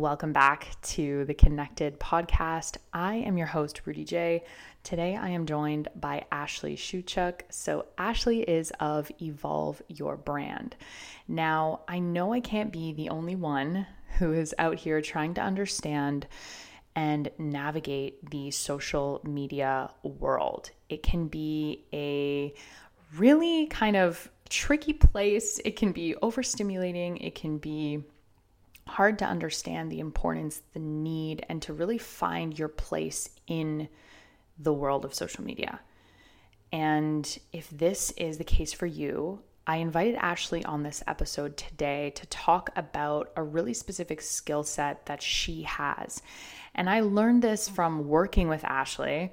Welcome back to the Connected podcast. I am your host, Rudy J. Today I am joined by Ashley Shuchuk. So, Ashley is of Evolve Your Brand. Now, I know I can't be the only one who is out here trying to understand and navigate the social media world. It can be a really kind of tricky place, it can be overstimulating, it can be hard to understand the importance, the need, and to really find your place in the world of social media. And if this is the case for you, I invited Ashley on this episode today to talk about a really specific skill set that she has. And I learned this from working with Ashley.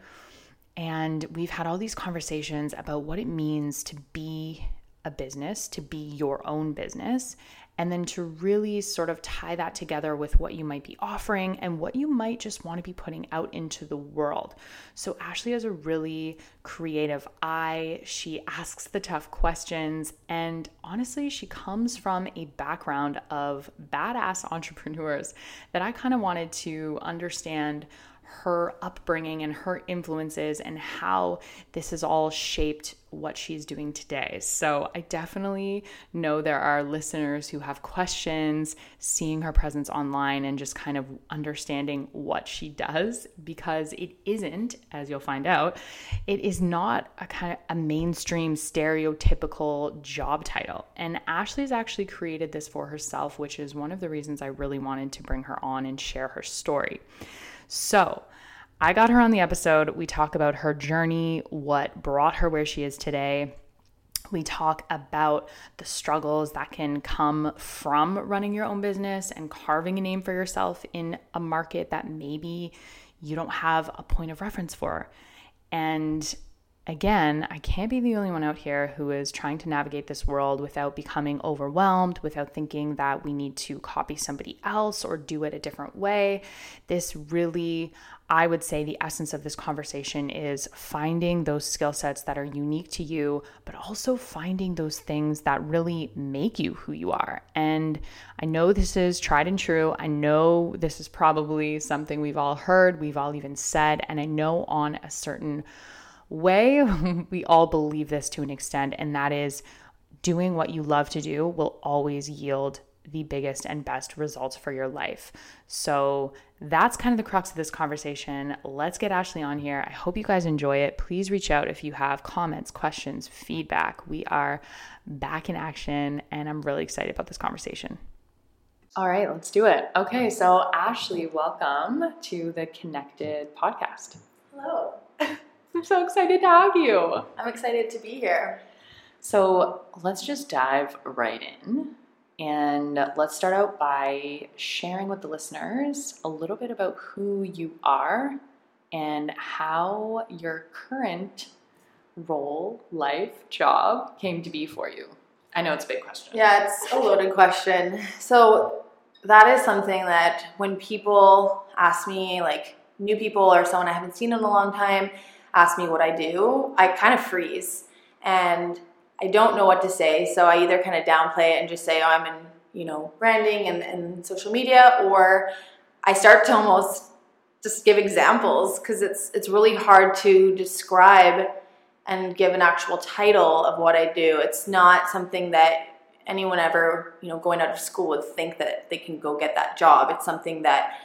And we've had all these conversations about what it means to be a business, to be your own business, and then to really sort of tie that together with what you might be offering and what you might just want to be putting out into the world. So, Ashley has a really creative eye. She asks the tough questions, and honestly, she comes from a background of badass entrepreneurs that I kind of wanted to understand her upbringing and her influences and how this has all shaped what she's doing today. So I definitely know there are listeners who have questions seeing her presence online and just kind of understanding what she does because it isn't, as you'll find out, it is not a kind of a mainstream stereotypical job title. And Ashley's actually created this for herself, which is one of the reasons I really wanted to bring her on and share her story. So, I got her on the episode. We talk about her journey, what brought her where she is today. We talk about the struggles that can come from running your own business and carving a name for yourself in a market that maybe you don't have a point of reference for. And again, I can't be the only one out here who is trying to navigate this world without becoming overwhelmed, without thinking that we need to copy somebody else or do it a different way. This really, I would say, the essence of this conversation is finding those skill sets that are unique to you, but also finding those things that really make you who you are. And I know this is tried and true. I know this is probably something we've all heard, we've all even said, and I know on a certain way, we all believe this to an extent, and that is doing what you love to do will always yield the biggest and best results for your life. So that's kind of the crux of this conversation. Let's get Ashley on here. I hope you guys enjoy it. Please reach out if you have comments, questions, feedback. We are back in action, and I'm really excited about this conversation. All right, let's do it. Okay, so Ashley, welcome to the Connected podcast. Hello. I'm so excited to have you. I'm excited to be here. So let's just dive right in. And let's start out by sharing with the listeners a little bit about who you are and how your current role, life, job came to be for you. I know it's a big question. Yeah, it's a loaded question. So, that is something that when people ask me, like new people or someone I haven't seen in a long time, ask me what I do, I kind of freeze and I don't know what to say. So I either kind of downplay it and just say, oh, I'm in, you know, branding and, and social media, or I start to almost just give examples because it's it's really hard to describe and give an actual title of what I do. It's not something that anyone ever, you know, going out of school would think that they can go get that job. It's something that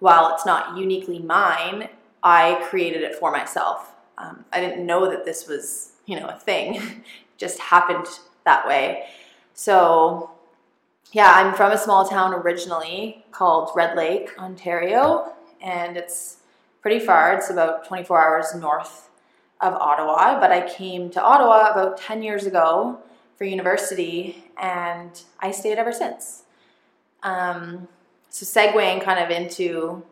while it's not uniquely mine, I created it for myself um, I didn't know that this was, you know, a thing. just happened that way. So, yeah, I'm from a small town originally called Red Lake, Ontario, and it's pretty far. It's about 24 hours north of Ottawa, but I came to Ottawa about 10 years ago for university, and I stayed ever since. Um, so, segueing kind of into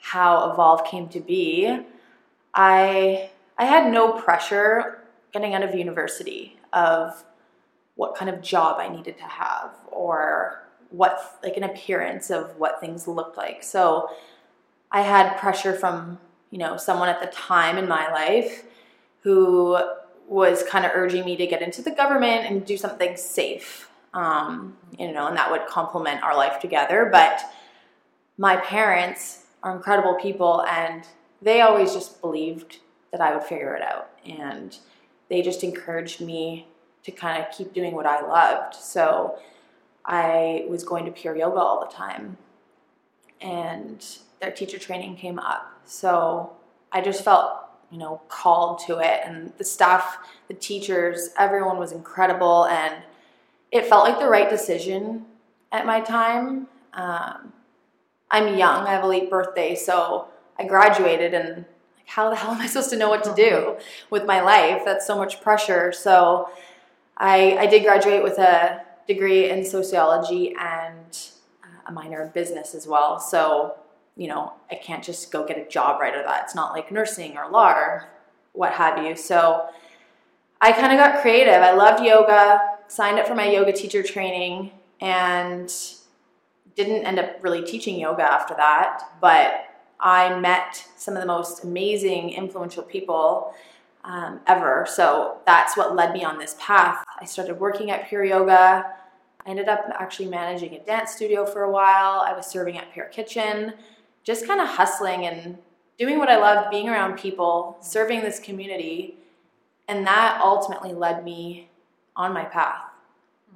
how Evolve came to be, I I had no pressure getting out of university of what kind of job I needed to have or what like an appearance of what things looked like. So I had pressure from, you know, someone at the time in my life who was kind of urging me to get into the government and do something safe. Um, you know, and that would complement our life together. But my parents are incredible people and they always just believed that I would figure it out. And they just encouraged me to kind of keep doing what I loved. So I was going to pure yoga all the time. And their teacher training came up. So I just felt, you know, called to it. And the staff, the teachers, everyone was incredible. And it felt like the right decision at my time. Um, I'm young, I have a late birthday, so I graduated and like, how the hell am I supposed to know what to do uh-huh. with my life? That's so much pressure. So I, I did graduate with a degree in sociology and a minor in business as well. So, you know, I can't just go get a job right of that. It's not like nursing or law or what have you. So I kind of got creative. I loved yoga, signed up for my yoga teacher training, and didn't end up really teaching yoga after that. But I met some of the most amazing, influential people um, ever. So that's what led me on this path. I started working at Pure Yoga. I ended up actually managing a dance studio for a while. I was serving at Pure Kitchen, just kind of hustling and doing what I loved, being around people, serving this community. And that ultimately led me on my path.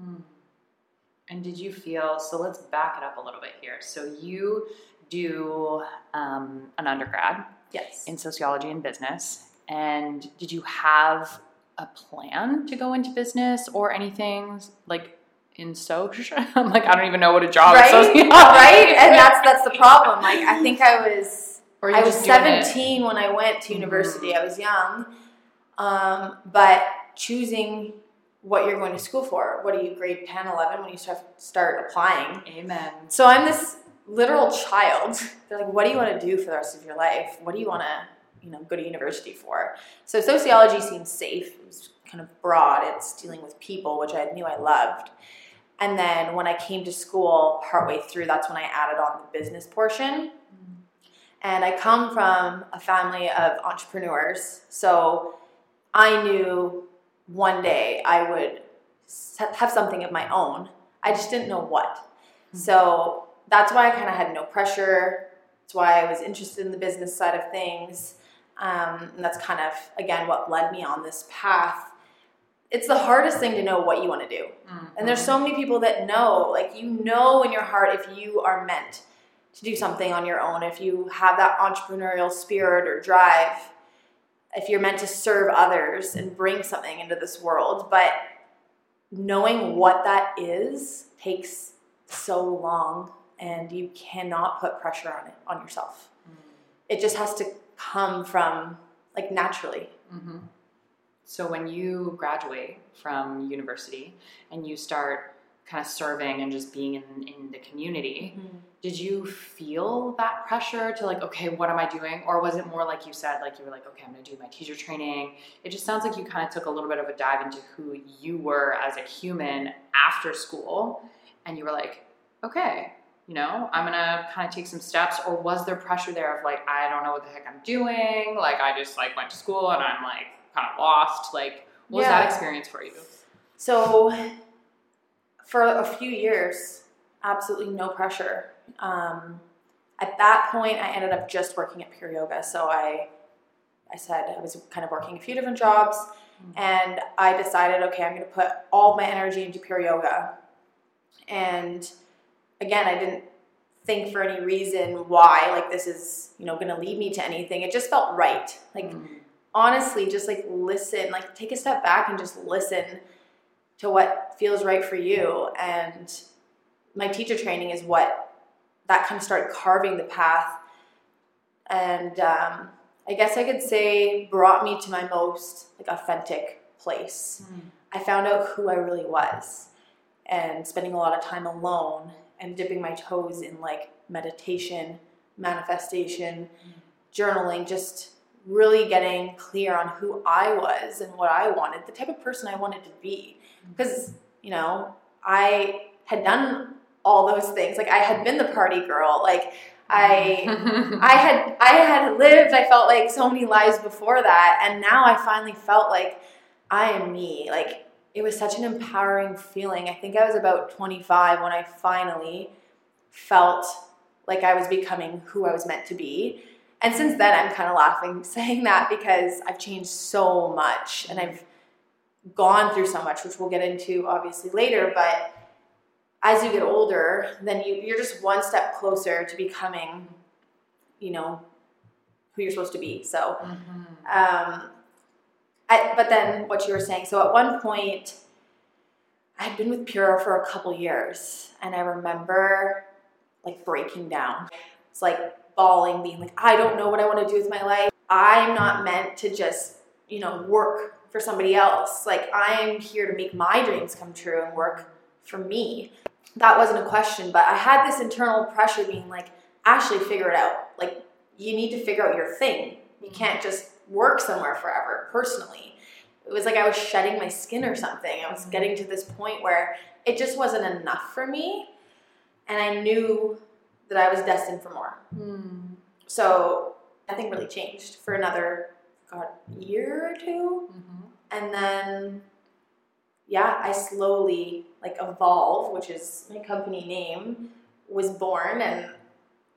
Mm. And did you feel so? Let's back it up a little bit here. So you do um, an undergrad, yes, in sociology and business. And did you have a plan to go into business or anything like in social? I'm like, I don't even know what a job right? is. right, and that's that's the problem. Like, I think I was I was 17 when I went to mm-hmm. university. Mm-hmm. I was young, um, but choosing what you're going to school for. What are you, grade 10, 11, when you start, start applying? Amen. So I'm this literal child. They're like, what do you want to do for the rest of your life? What do you want to, you know, go to university for? So sociology seems safe. It was kind of broad. It's dealing with people, which I knew I loved. And then when I came to school partway through, that's when I added on the business portion. And I come from a family of entrepreneurs. So I knew one day I would have something of my own. I just didn't know what. So that's why I kind of had no pressure. That's why I was interested in the business side of things. Um, and that's kind of, again, what led me on this path. It's the hardest thing to know what you want to do. Mm-hmm. And there's so many people that know, like, you know in your heart if you are meant to do something on your own, if you have that entrepreneurial spirit or drive if you're meant to serve others and bring something into this world. But knowing what that is takes so long and you cannot put pressure on it on yourself. Mm-hmm. It just has to come from like naturally. Mm-hmm. So when you graduate from university and you start kind of serving and just being in, in the community, mm-hmm. did you feel that pressure to like, okay, what am I doing? Or was it more like you said, like you were like, okay, I'm gonna do my teacher training? It just sounds like you kind of took a little bit of a dive into who you were as a human after school. And you were like, okay, you know, I'm gonna kind of take some steps. Or was there pressure there of like, I don't know what the heck I'm doing? Like, I just like went to school and I'm like kind of lost. Like, what was that experience for you? So for a few years, absolutely no pressure. Um, at that point, I ended up just working at Pure Yoga. So I, I said I was kind of working a few different jobs, mm-hmm. and I decided, okay, I'm going to put all my energy into Pure Yoga. And again, I didn't think for any reason why like this is you know going to lead me to anything. It just felt right. Like mm-hmm. honestly, just like listen, like take a step back and just listen to what feels right for you. And my teacher training is what that kind of started carving the path. And um, I guess I could say brought me to my most like authentic place. Mm. I found out who I really was and spending a lot of time alone and dipping my toes in like meditation, manifestation, mm. journaling, just really getting clear on who I was and what I wanted, the type of person I wanted to be because you know I had done all those things. Like I had been the party girl. Like I I had I had lived. I felt like so many lives before that, and now I finally felt like I am me. Like it was such an empowering feeling. I think I was about 25 when I finally felt like I was becoming who I was meant to be. And since then, I'm kind of laughing saying that because I've changed so much and I've gone through so much, which we'll get into obviously later. But as you get older, then you, you're just one step closer to becoming, you know, who you're supposed to be. So, um, I, but then what you were saying, so at one point, I had been with Pure for a couple years, and I remember like breaking down. It's like bawling, being like, I don't know what I want to do with my life. I'm not meant to just, you know, work for somebody else. Like, I'm here to make my dreams come true and work for me. That wasn't a question, but I had this internal pressure being like, Ashley, figure it out. Like, you need to figure out your thing. You can't just work somewhere forever personally. It was like I was shedding my skin or something. I was getting to this point where it just wasn't enough for me. And I knew that I was destined for more. Mm. So nothing really changed for another God year or 2 Mhm. and then yeah, I slowly like evolve, which is my company name, was born, and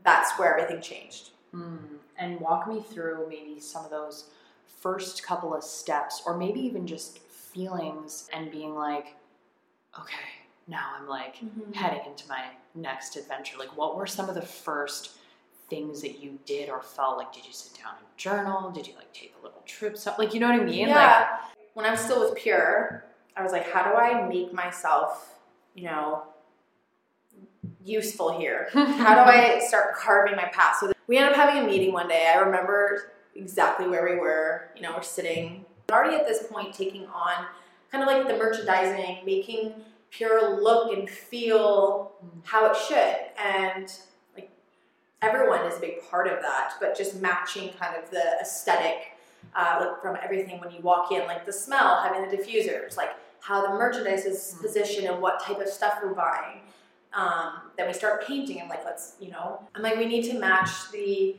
that's where everything changed. Mm. And walk me through maybe some of those first couple of steps, or maybe even just feelings and being like, okay, now I'm like mm-hmm. heading into my next adventure. Like, what were some of the first things that you did or felt? Like, did you sit down and journal? Did you like take a little trip? So, like, you know what I mean? Yeah. when I was still with Pure, I was like, how do I make myself, you know, useful here? How do I start carving my path? So we ended up having a meeting one day. I remember exactly where we were. You know, we're sitting already at this point, taking on kind of like the merchandising, making Pure look and feel how it should, and like everyone is a big part of that. But just matching kind of the aesthetic, uh, like from everything when you walk in, like the smell, having the diffusers, like how the merchandise is Mm. positioned and what type of stuff we're buying. Um, then we start painting. I'm like, let's, you know, I'm like, we need to match the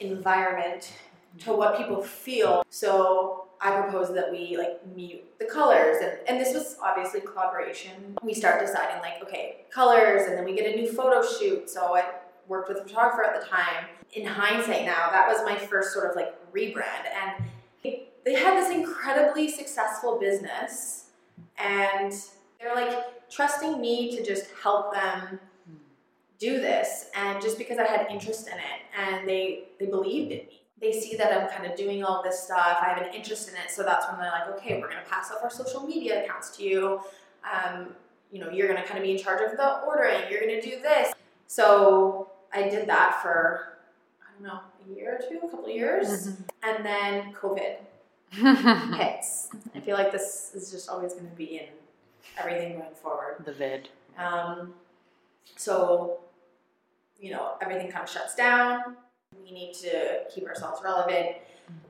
environment to what people feel. So I propose that we like mute the colors, and, and this was obviously collaboration. We start deciding like, okay, colors, and then we get a new photo shoot. So I worked with a photographer at the time. In hindsight, now that was my first sort of like rebrand, and they had this incredibly successful business, and they're like trusting me to just help them do this and just because i had interest in it and they they believed in me. They see that i'm kind of doing all this stuff i have an interest in it so that's when they're like okay we're going to pass off our social media accounts to you. Um, you know you're going to kind of be in charge of the ordering you're going to do this. So i did that for i don't know a year or two a couple of years and then covid Mm-hmm. hits. I feel like this is just always going to be in everything going forward the vid. um, so, you know, everything kind of shuts down. We need to keep ourselves relevant,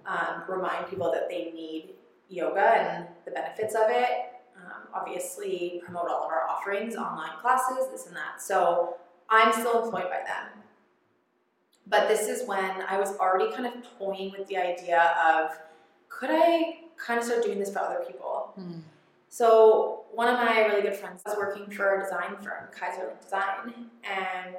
um, remind people that they need yoga and the benefits of it. Um, obviously, promote all of our offerings, online classes, this and that. So, I'm still employed by them. But this is when I was already kind of toying with the idea of could I kind of start doing this for other people? Mm. So one of my really good friends was working for a design firm, Kaiserlink Design, and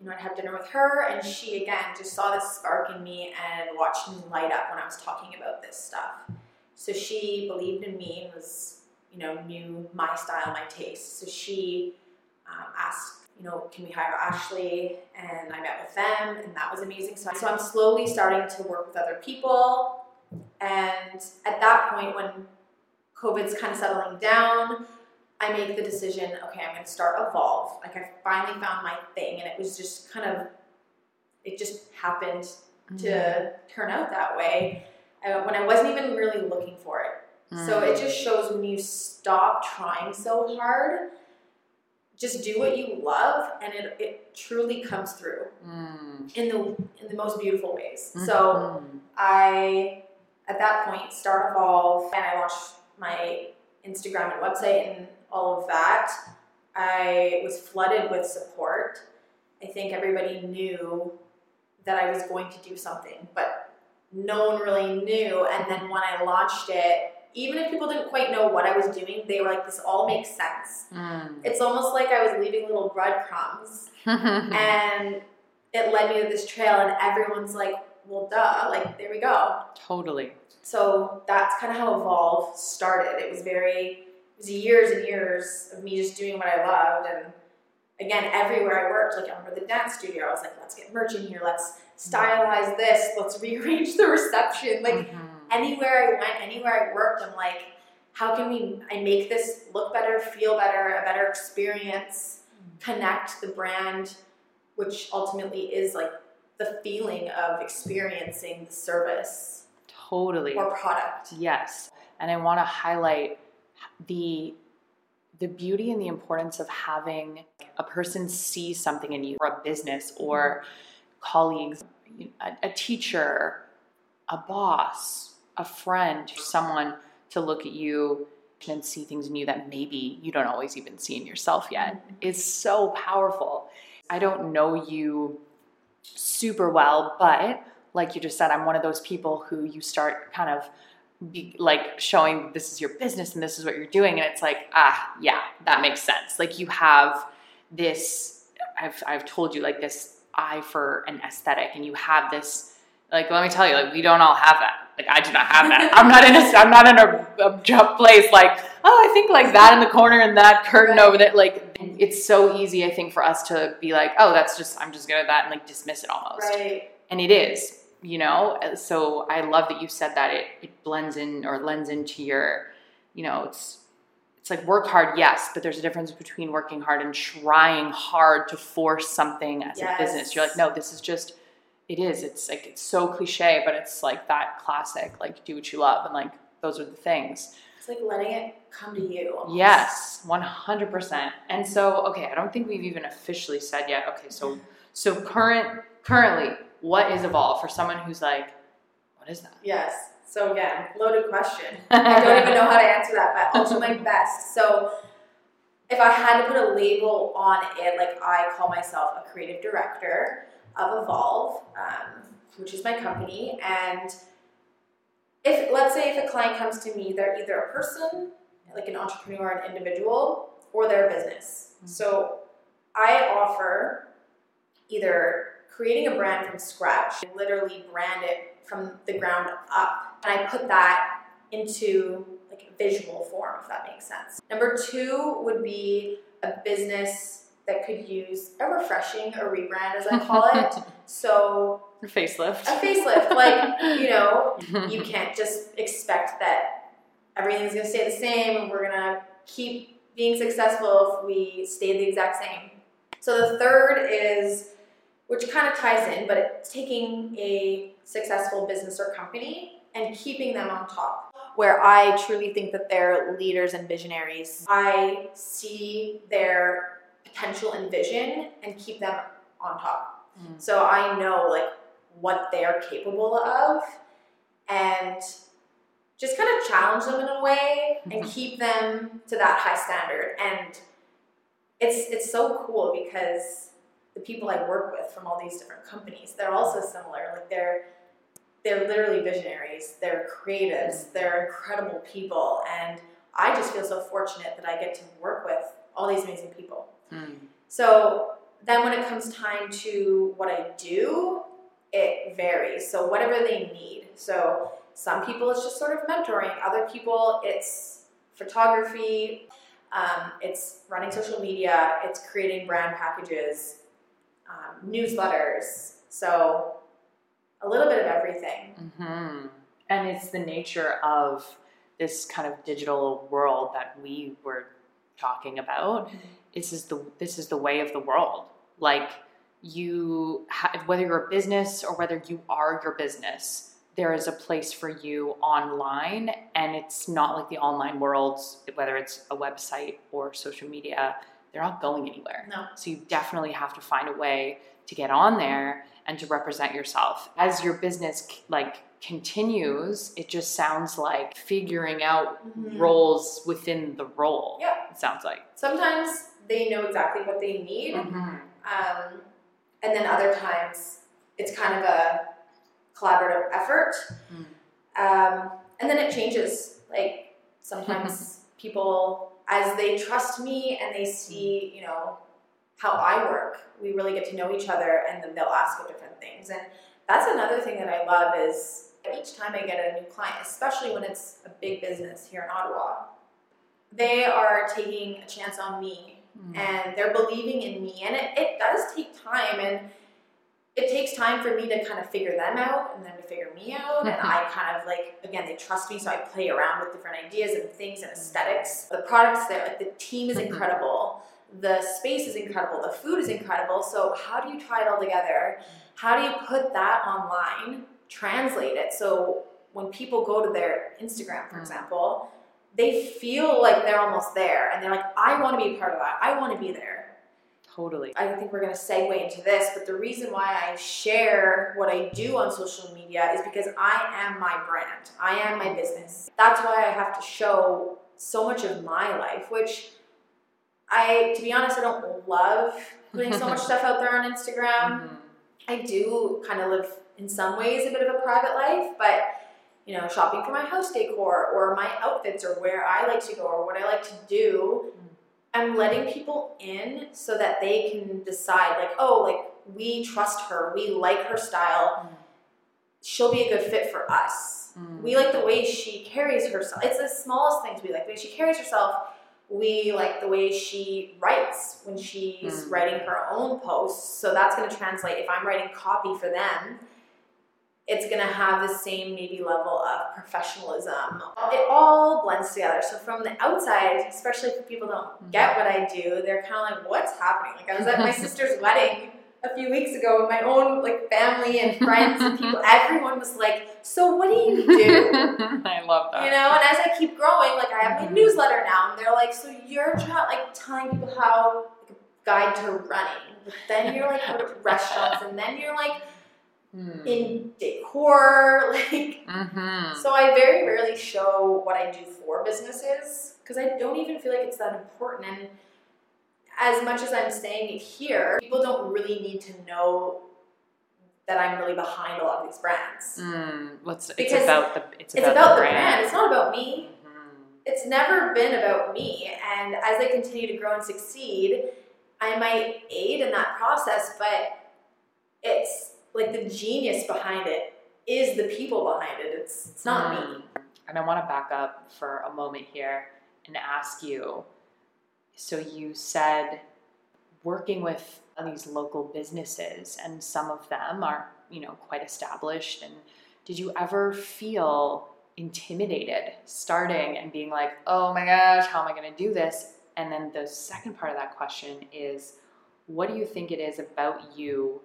you know I'd have dinner with her, and she again just saw this spark in me and watched me light up when I was talking about this stuff. So she believed in me and was you know knew my style, my taste. So she um, asked, you know, can we hire Ashley? And I met with them, and that was amazing. So, so I'm slowly starting to work with other people, and at that point when COVID's kind of settling down. I make the decision, okay, I'm going to start Evolve. Like, I finally found my thing, and it was just kind of, it just happened to turn out that way uh, when I wasn't even really looking for it. So it just shows when you stop trying so hard, just do what you love, and it, it truly comes through Mm. in the in the most beautiful ways. So Mhm. I, at that point, start Evolve and I launched my Instagram and website and all of that. I was flooded with support. I think everybody knew that I was going to do something, but no one really knew. And then when I launched it, even if people didn't quite know what I was doing, they were like, this all makes sense. Mm. It's almost like I was leaving little breadcrumbs and it led me to this trail, and everyone's like, well, duh, like, there we go. Totally. So that's kind of how Evolve started. It was very, it was years and years of me just doing what I loved. And again, everywhere I worked, like I remember the dance studio, I was like, let's get merch in here, let's stylize this, let's rearrange the reception. Like Mhm. anywhere I went, anywhere I worked, I'm like, how can we I make this look better, feel better, a better experience, connect the brand, which ultimately is like the feeling of experiencing the service totally. or product. Yes. And I want to highlight the the beauty and the importance of having a person see something in you or a business or colleagues, a, a teacher, a boss, a friend, someone to look at you and see things in you that maybe you don't always even see in yourself yet mm-hmm. is so powerful. I don't know you super well, but like you just said, I'm one of those people who you start kind of be, like showing this is your business and this is what you're doing, and it's like, ah, yeah, that makes sense. Like you have this, I've I've told you like this eye for an aesthetic, and you have this. Like, let me tell you, like we don't all have that. Like I do not have that. I'm not in a, I'm not in a, a place like, oh, I think like that in the corner and that curtain over there. Like it's so easy, I think, for us to be like, oh, that's just I'm just good at that and like dismiss it almost. Right. and it is you know? So i love that you said that. It, it blends in or lends into your you know it's it's like work hard yes but there's a difference between working hard and trying hard to force something as Yes. a business. You're like no this is just it is. It's like it's so cliche but it's like that classic like do what you love and like those are the things It's like letting it come to you. almost. Yes, one hundred percent. And so, okay, I don't think we've even officially said yet. Okay, so so current currently, what is Evolve for someone who's like, what is that? Yes. So again, loaded question. I don't even know how to answer that, but I'll do my best. So if I had to put a label on it, like I call myself a creative director of Evolve, um, which is my company, and if let's say if a client comes to me, they're either a person, like an entrepreneur, an individual, or they're a business. Mhm. So I offer either creating a brand from scratch, literally brand it from the ground up, and I put that into like a visual form, if that makes sense. Number two would be a business that could use a refreshing, a rebrand, as I call it. so Facelift. a facelift, like you know, you can't just expect that everything's gonna stay the same and we're gonna keep being successful if we stay the exact same. So the third is, which kind of ties in, but it's taking a successful business or company and keeping them on top. Where I truly think that they're leaders and visionaries. I see their potential and vision and keep them on top. Mm. So I know like what they're capable of and just kind of challenge them in a way and Mhm. keep them to that high standard. And it's it's so cool because the people I work with from all these different companies, they're also similar. Like they're they're literally visionaries, they're creatives, they're incredible people, and I just feel so fortunate that I get to work with all these amazing people. Mm. So then when it comes time to what I do, it varies. So whatever they need. So some people it's just sort of mentoring. Other people it's photography. Um, it's running social media. It's creating brand packages, um, newsletters. So a little bit of everything. hmm And it's the nature of this kind of digital world that we were talking about. This is the this is the way of the world. Like you, ha- whether you're a business or whether you are your business, there is a place for you online, and it's not like the online world. Whether it's a website or social media, they're not going anywhere. No. So you definitely have to find a way to get on there and to represent yourself. As your business like continues, it just sounds like figuring out Mhm. roles within the role. Yeah. It sounds like. Sometimes they know exactly what they need. Um, and then other times it's kind of a collaborative effort. Mm. Um, and then it changes. Like sometimes people, as they trust me and they see, you know, how I work. We really get to know each other, and then they'll ask you different things. And that's another thing that I love is each time I get a new client, especially when it's a big business here in Ottawa, they are taking a chance on me mm. and they're believing in me. And it, it does take time and it takes time for me to kind of figure them out and then to figure me out. and I kind of like, again, they trust me, so I play around with different ideas and things and aesthetics. The products there, like the team is mm-hmm. incredible. The space is incredible. The food is incredible. So, how do you tie it all together? How do you put that online, translate it? So, when people go to their Instagram, for mm. example, they feel like they're almost there and they're like, I want to be a part of that. I want to be there. Totally. I think we're going to segue into this, but the reason why I share what I do on social media is because I am my brand. I am my business. That's why I have to show so much of my life, which I, to be honest, I don't love putting so much stuff out there on Instagram. Mm-hmm. I do kind of live in some ways a bit of a private life, but you know, shopping for my house decor or my outfits or where I like to go or what I like to do. I'm letting people in so that they can decide, like, oh, like we trust her, we like her style, she'll be a good fit for us. Mm. We like the way she carries herself. It's the smallest things we like. The way she carries herself. We like the way she writes when she's mm. writing her own posts. So that's going to translate. If I'm writing copy for them, it's going to have the same maybe level of professionalism. It all blends together. So from the outside, especially if people don't mm-hmm. get what I do, they're kind of like, "What's happening?" Like I was at my sister's wedding a few weeks ago with my own like family and friends and people. Everyone was like, "So what do you do?" I love that. You know, and as I keep growing, like I have my mm-hmm. newsletter now, and they're like, "So you're trying like telling people how like, guide to running, but then you're like restaurants, and then you're like." Mm. in decor. Like, mm-hmm. so I very rarely show what I do for businesses because I don't even feel like it's that important. And as much as I'm saying it here, people don't really need to know that I'm really behind a lot of these brands. Mm, what's because it's about the it's, it's about, about, the, brand. brand. It's not about me. Mm-hmm. It's never been about me. And as I continue to grow and succeed, I might aid in that process, but it's like the genius behind it is the people behind it. It's it's not mm. me. And I want to back up for a moment here and ask you. So you said working with these local businesses, and some of them are you know quite established. And did you ever feel intimidated starting and being like, oh my gosh, how am I going to do this? And then the second part of that question is, what do you think it is about you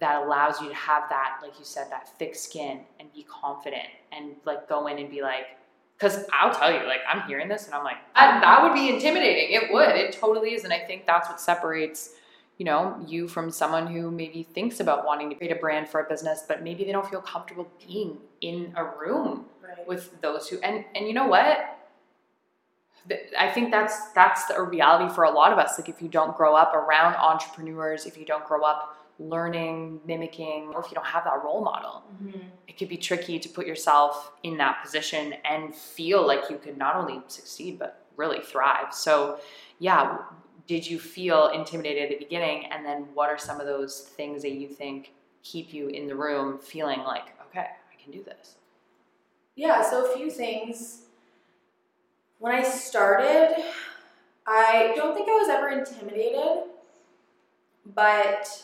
that allows you to have that, like you said, that thick skin and be confident and like go in and be like, because I'll tell you, like I'm hearing this and I'm like, that, that would be intimidating. It would. It totally is. And I think that's what separates, you know, you from someone who maybe thinks about wanting to create a brand for a business, but maybe they don't feel comfortable being in a room right. with those who. And and you know what? I think that's that's a reality for a lot of us. Like if you don't grow up around entrepreneurs, if you don't grow up learning, mimicking, or if you don't have that role model, mm-hmm. it could be tricky to put yourself in that position and feel like you could not only succeed but really thrive. So, yeah, did you feel intimidated at the beginning? And then what are some of those things that you think keep you in the room feeling like, okay, I can do this? Yeah, so a few things. When I started, I don't think I was ever intimidated, but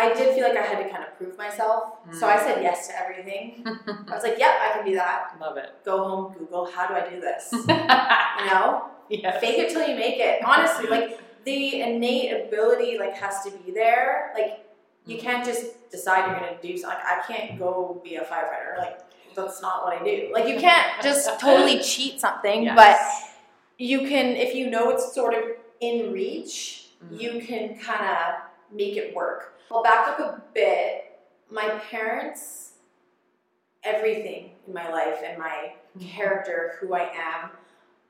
I did feel like I had to kind of prove myself. Mm. So I said mm. yes to everything. I was like, yep, I can do that. Love it. Go home, Google, how do I do this? you know? Yes. Fake it till you make it. Honestly, like the innate ability like has to be there. Like you mm. can't just decide you're gonna do something. Like, I can't go be a firefighter. Like that's not what I do. Like you can't just totally cheat something, yes. but you can if you know it's sort of in reach, mm-hmm. you can kind of make it work. I'll back up a bit. My parents, everything in my life and my mm-hmm. character, who I am,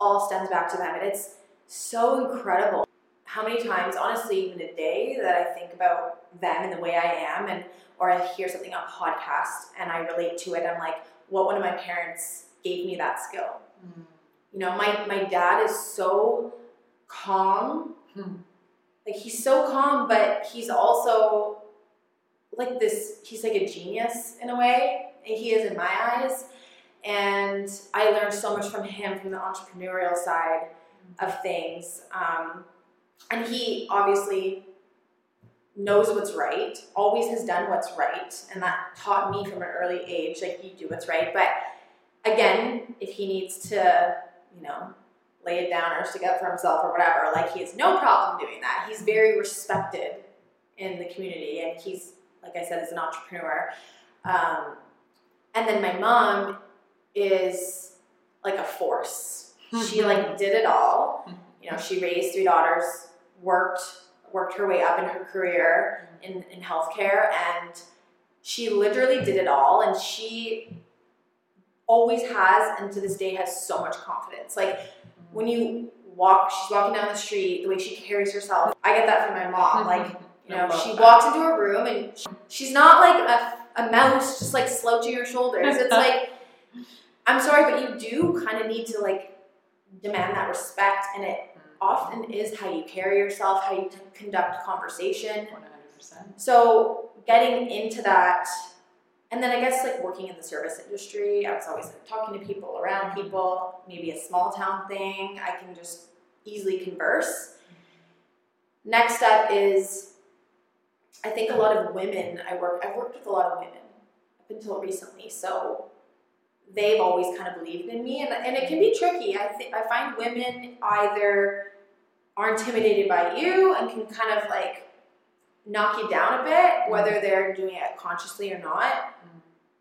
all stems back to them. And it's so incredible how many times, honestly, even a day, that I think about them and the way I am, and or I hear something on podcast and I relate to it. I'm like, what one of my parents gave me that skill. Mm. You know, my my dad is so calm. Mm like he's so calm, but he's also like this. He's like a genius in a way. And he is in my eyes, and I learned so much from him from the entrepreneurial side of things. Um, and he obviously knows what's right, always has done what's right, and that taught me from an early age, like you do what's right. But again, if he needs to, you know, lay it down or stick up for himself or whatever, like he has no problem doing that. He's very respected in the community, and he's, like I said, is an entrepreneur. Um, and then my mom is like a force. She like did it all. You know, she raised three daughters, worked worked her way up in her career in, in healthcare and she literally did it all and she always has and to this day has so much confidence like when you walk she's walking down the street the way she carries herself i get that from my mom like you know she walks into a room and she's not like a, a mouse just like slouching her shoulders it's like i'm sorry but you do kind of need to like demand that respect and it often is how you carry yourself, how you t- conduct conversation. 100%. So getting into that, and then I guess like working in the service industry, I was always like, talking to people, around people, maybe a small town thing, I can just easily converse. Next up is, I think a lot of women I work, I've worked with a lot of women up until recently, so they've always kind of believed in me and, and it can be tricky i think i find women either are intimidated by you and can kind of like knock you down a bit whether they're doing it consciously or not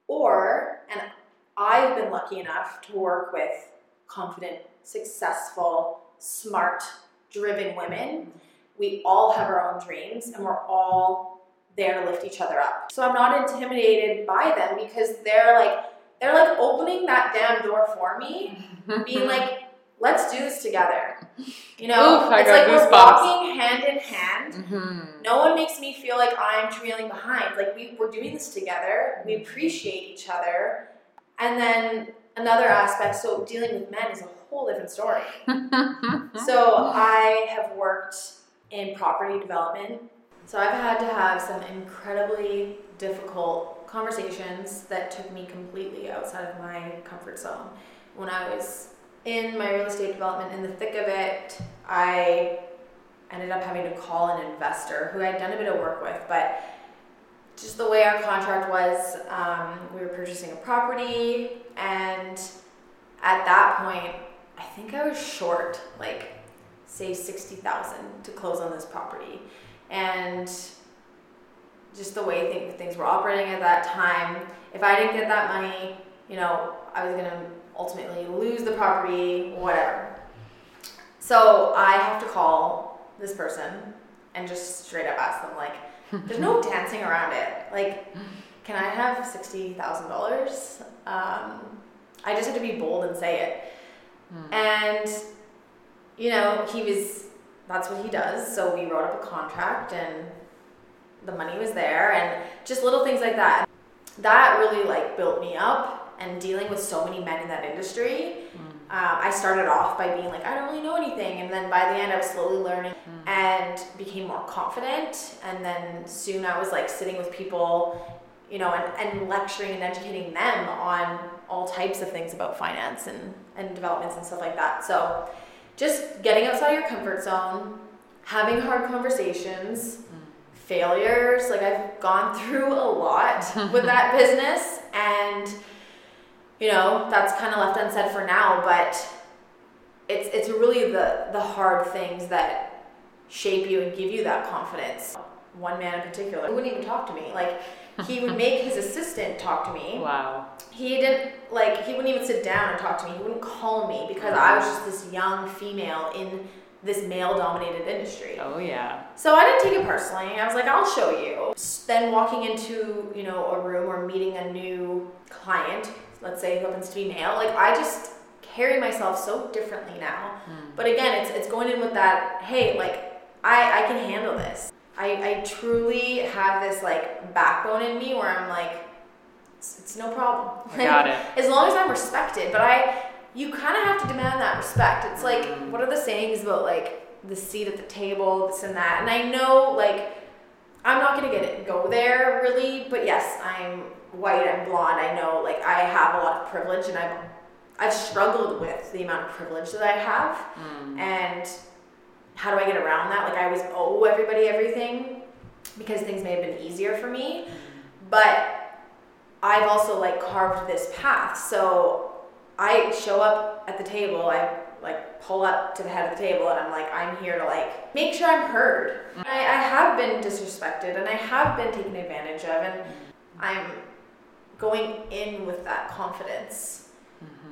or and i've been lucky enough to work with confident successful smart driven women. We all have our own dreams and we're all there to lift each other up. So i'm not intimidated by them because they're like they're like opening that damn door for me, being like, let's do this together. You know, Oof, it's like we're walking hand in hand. Mm-hmm. No one makes me feel like I'm trailing behind. Like we, we're doing this together. We appreciate each other. And then another aspect, so dealing with men is a whole different story. so I have worked in property development. So I've had to have some incredibly difficult conversations that took me completely outside of my comfort zone. When I was in my real estate development, in the thick of it, I ended up having to call an investor who I'd done a bit of work with, but just the way our contract was, um, we were purchasing a property, and at that point, I think I was short, like, say, 60000 to close on this property. And just the way things were operating at that time. If I didn't get that money, you know, I was to ultimately lose the property, whatever. So I have to call this person and just straight up ask them, like, there's no dancing around it. Like, can I have $60,000? Um, I just had to be bold and say it. Mm. And, you know, he was, that's what he does. So we wrote up a contract and the money was there and just little things like that. That really like built me up and dealing with so many men in that industry. Mm. Um, I started off by being like, I don't really know anything. And then by the end, I was slowly learning mm. and became more confident. And then soon I was like sitting with people, you know, and, and lecturing and educating them on all types of things about finance and, and developments and stuff like that. So just getting outside your comfort zone, having hard conversations, failures. Like I've gone through a lot with that business and you know, that's kind of left unsaid for now, but it's it's really the the hard things that shape you and give you that confidence. One man in particular he wouldn't even talk to me. Like he would make his assistant talk to me. Wow. He didn't like he wouldn't even sit down and talk to me. He wouldn't call me because I was just this young female in this male dominated industry. Oh yeah. So I didn't take it personally. I was like, I'll show you. Then walking into, you know, a room or meeting a new client, let's say who happens to be male, like I just carry myself so differently now. Mm. But again, it's it's going in with that, hey, like I I can handle this. I, I truly have this like backbone in me where I'm like, it's, it's no problem. I got it. as long as I'm respected. But I you kind of have to demand that respect. It's like, what are the sayings about like the seat at the table, this and that. And I know like I'm not gonna get it go there really, but yes, I'm white, I'm blonde. I know like I have a lot of privilege, and I've I've struggled with the amount of privilege that I have, Mm. and how do I get around that? Like I always owe everybody everything because things may have been easier for me, but I've also like carved this path. So I show up at the table, I like pull up to the head of the table and I'm like, I'm here to like make sure I'm heard. I, I have been disrespected and I have been taken advantage of and I'm going in with that confidence. Mm-hmm.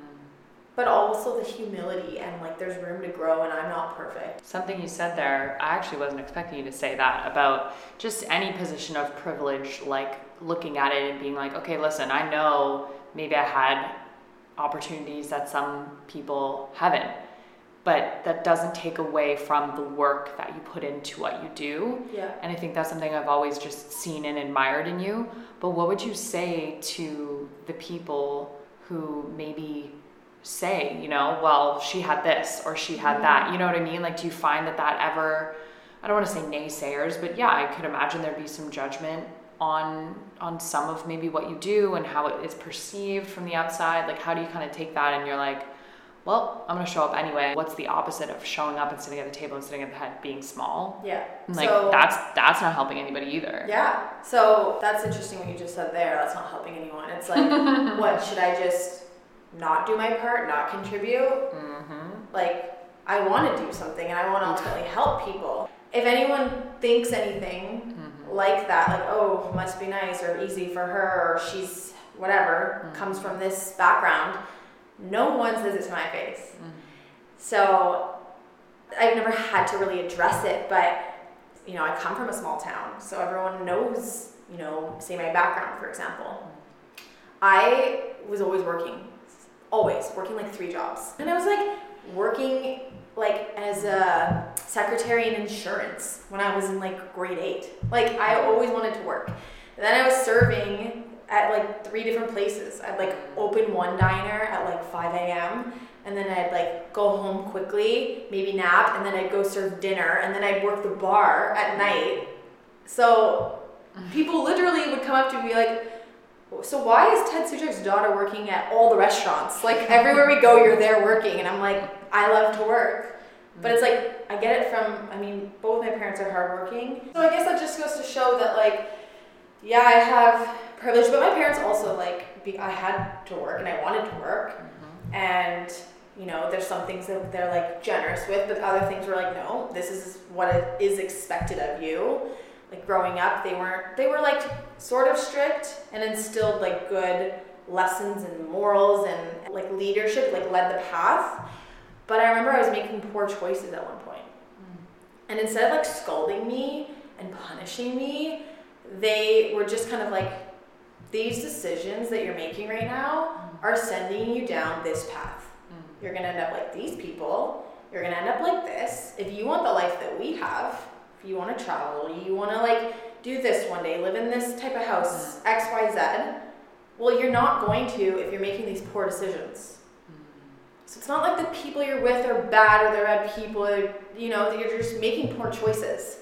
But also the humility and like there's room to grow and I'm not perfect. Something you said there, I actually wasn't expecting you to say that about just any position of privilege, like looking at it and being like, okay, listen, I know maybe I had opportunities that some people haven't, but that doesn't take away from the work that you put into what you do. Yeah. And I think that's something I've always just seen and admired in you. But what would you say to the people who maybe say, you know, well, she had this or she had that? You know what I mean? Like, do you find that that ever, I don't want to say naysayers, but yeah, I could imagine there'd be some judgment on on some of maybe what you do and how it is perceived from the outside like how do you kind of take that and you're like well i'm to show up anyway what's the opposite of showing up and sitting at the table and sitting at the head being small Yeah. and, like so, that's that's not helping anybody either Yeah. So that's interesting what you just said there. That's not helping anyone. It's like, what should I just not do my part, not contribute? mm-hmm. Like, I want to do something and I want to ultimately help people. If anyone thinks anything like that, like, oh, must be nice or easy for her or she's whatever, comes from this background, no one says it to my face. Mm. So I've never had to really address it, but you know, I come from a small town, so everyone knows, you know, say my background, for example. I was always working, always working like three jobs. And I was like working like as a secretary in insurance when I was in like grade eight. Like I always wanted to work. And then I was serving at like three different places. I'd like open one diner at like 5 a.m. and then I'd like go home quickly, maybe nap, and then I'd go serve dinner, and then I'd work the bar at night. So people literally would come up to me like, so why is Ted Suchek's daughter working at all the restaurants? Like everywhere we go, you're there working, and I'm like, I love to work. But it's like I get it from. I mean, both my parents are hardworking, so I guess that just goes to show that like, yeah, I have privilege, but my parents also like. Be, I had to work, and I wanted to work, mm-hmm. and you know, there's some things that they're like generous with, but other things were like, no, this is what it is expected of you. Like growing up they weren't they were like sort of strict and instilled like good lessons and morals and like leadership like led the path. But i remember i was making poor choices at one point. Mm. And instead of like scolding me and punishing me they were just kind of like these decisions that you're making right now are sending you down this path mm. you're gonna end up like these people you're gonna end up like this if you want the life that we have if you want to travel, you want to like do this one day, live in this type of house, mm. X, Y, Z. Well, you're not going to if you're making these poor decisions. Mm. So it's not like the people you're with are bad or they're bad people. Or, you know, you're just making poor choices.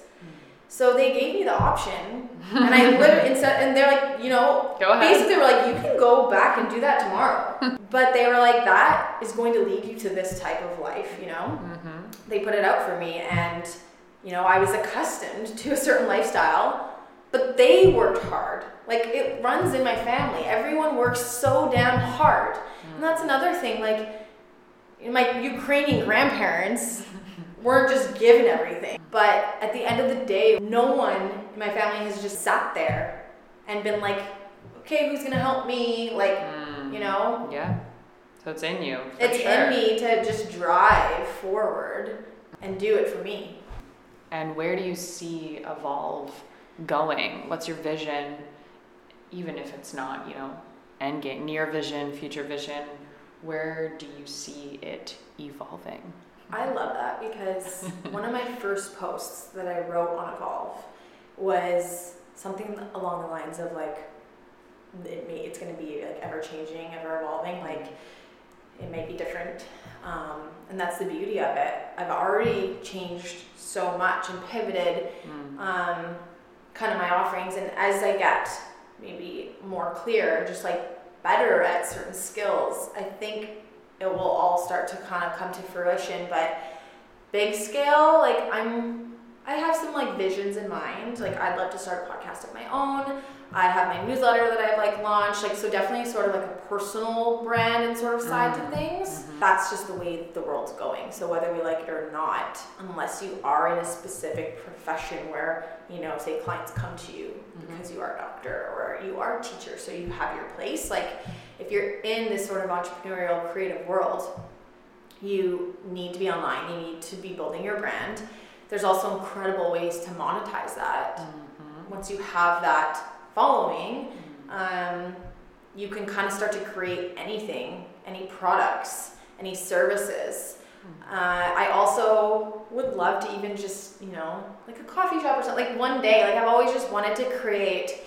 So they gave me the option, and I literally instead, and they're like, you know, basically they were like, you can go back and do that tomorrow. but they were like, that is going to lead you to this type of life, you know. Mm-hmm. They put it out for me, and you know, I was accustomed to a certain lifestyle, but they worked hard. Like it runs in my family. Everyone works so damn hard. And that's another thing. Like my Ukrainian grandparents weren't just given everything. But at the end of the day, no one in my family has just sat there and been like, okay, who's gonna help me? Like, hmm. you know, Yeah. So it's in you. it's sure. in me to just drive forward and do it for me. And where do you see Evolve going? What's your vision, even if it's not, you know, end game, near vision, future vision? Where do you see it evolving? I love that because one of my first posts that I wrote on Evolve was something along the lines of like, it may, it's going to be like ever changing, ever evolving. Like, it may be different. Um, and that's the beauty of it. I've already changed so much and pivoted mm. um, kind of my offerings. And as I get maybe more clear, just like better at certain skills, I think it will all start to kind of come to fruition. But big scale, like I'm, I have some like visions in mind. Like I'd love to start a podcast of my own. I have my newsletter that I've like launched, like so definitely sort of like a personal brand and sort of side mm-hmm. to things. Mm-hmm. That's just the way the world's going. So whether we like it or not, unless you are in a specific profession where, you know, say clients come to you mm-hmm. because you are a doctor or you are a teacher, so you have your place. Like if you're in this sort of entrepreneurial creative world, you need to be online, you need to be building your brand. There's also incredible ways to monetize that. Mm-hmm. Once you have that following, um, you can kind of start to create anything, any products, any services. Uh, I also would love to even just, you know, like a coffee shop or something. Like one day, like I've always just wanted to create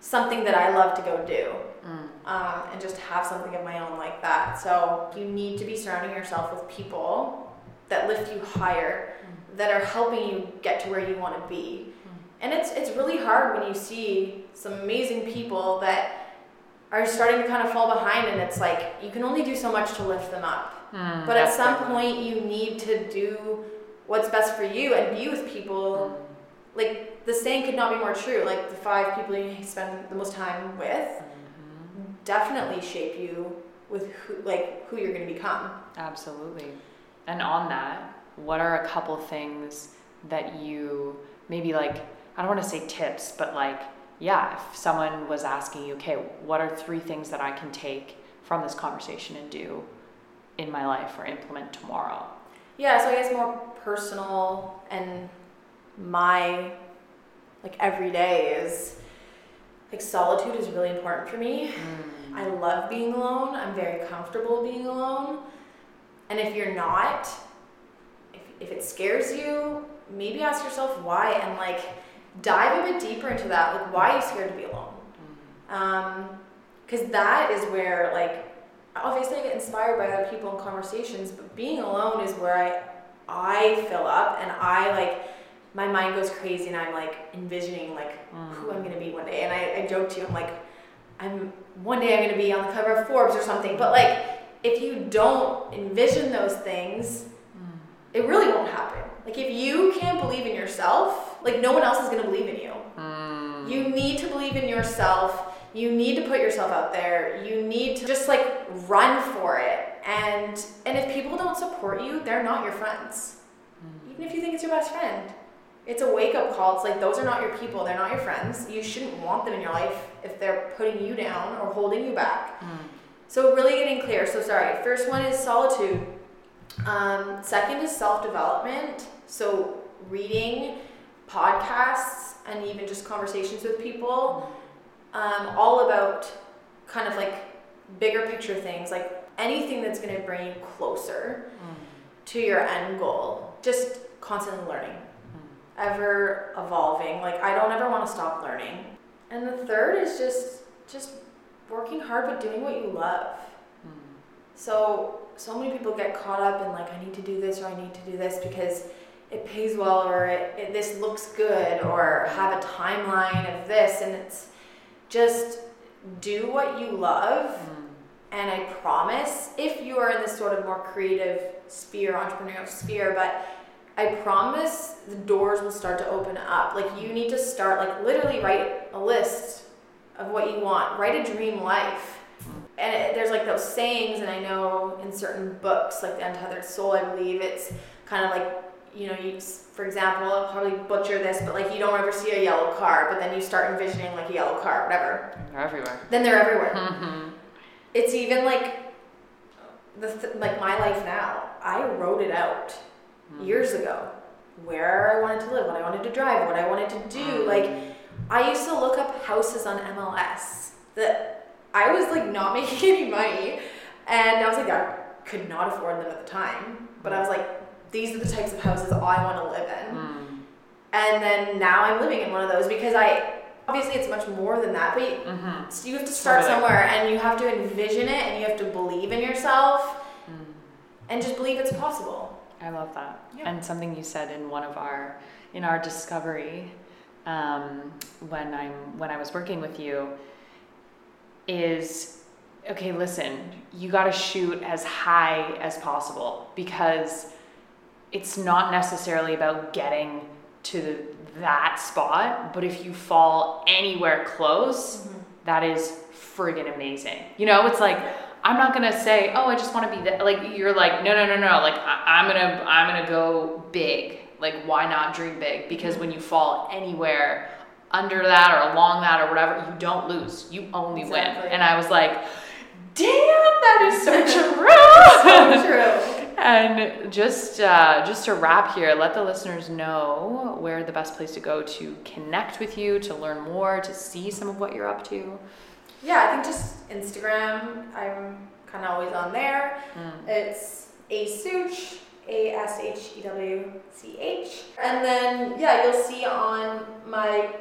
something that I love to go do. Mm. Um, and just have something of my own like that. So you need to be surrounding yourself with people that lift you higher, mm. That are helping you get to where you want to be. And it's it's really hard when you see some amazing people that are starting to kind of fall behind and it's like you can only do so much to lift them up. Mm, but at some point you need to do what's best for you and be with people. Mm. like the saying could not be more true like the five people you spend the most time with mm-hmm. definitely shape you with who like who you're going to become. Absolutely. And on that what are a couple things that you maybe like I don't want to say tips, but like, yeah, if someone was asking you, okay, what are three things that I can take from this conversation and do in my life or implement tomorrow? Yeah, so I guess more personal and my like every day is like solitude is really important for me. Mm. I love being alone. I'm very comfortable being alone. And if you're not, if, it scares you, maybe ask yourself why and like dive a bit deeper into that. Like, why are you scared to be alone? Because mm-hmm. um, that is where, like, obviously I get inspired by other people in conversations, but being alone is where I I fill up and I like my mind goes crazy and I'm like envisioning like mm. who I'm gonna be one day. And I, I joke to you, I'm like, I'm one day I'm gonna be on the cover of Forbes or something. But like if you don't envision those things, mm. it really won't happen. Like if you can't believe in yourself, like no one else is gonna believe in you. Mm. You need to believe in yourself. You need to put yourself out there. You need to just like run for it. And and if people don't support you, they're not your friends. Mm. Even if you think it's your best friend. It's a wake up call. It's like those are not your people. They're not your friends. You shouldn't want them in your life if they're putting you down or holding you back. Mm. So really getting clear. So sorry. First one is solitude. Um, second is self development. So, reading, podcasts, and even just conversations with people, um, all about kind of like bigger picture things, like anything that's going to bring you closer mm. to your end goal. Just constantly learning, mm. ever evolving. Like, I don't ever want to stop learning. And the third is just just working hard but doing what you love. Mm. So so many people get caught up in like I need to do this or I need to do this because it pays well or it, it, this looks good or have a timeline of this and it's just do what you love. Mm. and i promise if you are in this sort of more creative sphere entrepreneurial sphere but i promise the doors will start to open up. Like you need to start like literally write a list of what you want. Write a dream life. And it, there's like those sayings and i know in certain books like the untethered soul i believe it's kind of like you know, you, for example, I'll probably butcher this, but like you don't ever see a yellow car, but then you start envisioning like a yellow car, whatever. They're everywhere. Then they're everywhere. Mm-hmm. It's even like the th- like my life now. I wrote it out mm-hmm. years ago, where I wanted to live, what I wanted to drive, what I wanted to do. Mm-hmm. Like I used to look up houses on MLS that I was like not making any money, and I was like I could not afford them at the time, but I was like these are the types of houses I want to live in. Mm. And then now I'm living in one of those because I obviously it's much more than that, but you, Mm-hmm. so you have to start Totally. somewhere and you have to envision it and you have to believe in yourself Mm. and just believe it's possible. I love that. Yeah. And something you said in one of our in our discovery um, when I'm when I was working with you is okay. Listen, you got to shoot as high as possible because it's not necessarily about getting to that spot, but if you fall anywhere close, mm-hmm. that is friggin' amazing. You know, it's like I'm not gonna say, oh, I just want to be that. Like you're like, no, no, no, no. Like I, I'm gonna, I'm gonna go big. Like why not dream big? Because mm-hmm. when you fall anywhere under that or along that or whatever, you don't lose. You only Exactly. win. And I was like, damn, that is so true. So true. And just uh, just to wrap here, let the listeners know where the best place to go to connect with you, to learn more, to see some of what you're up to. Yeah, I think just Instagram. I'm kind of always on there. Mm. It's a Such, A S H E W C H. And then, yeah, you'll see on my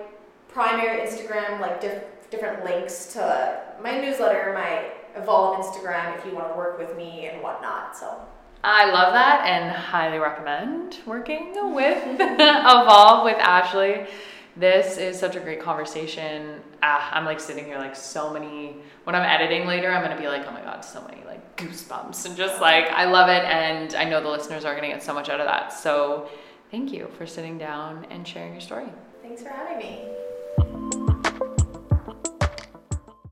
primary Instagram like diff- different links to my newsletter, my Evolve Instagram if you want to work with me and whatnot. So, I love that and highly recommend working with Evolve with Ashley. This is such a great conversation. Ah, I'm like sitting here like so many. When I'm editing later, I'm gonna be like, oh my god, so many like goosebumps and just like I love it, and I know the listeners are gonna get so much out of that. So, thank you for sitting down and sharing your story. thanks for having me.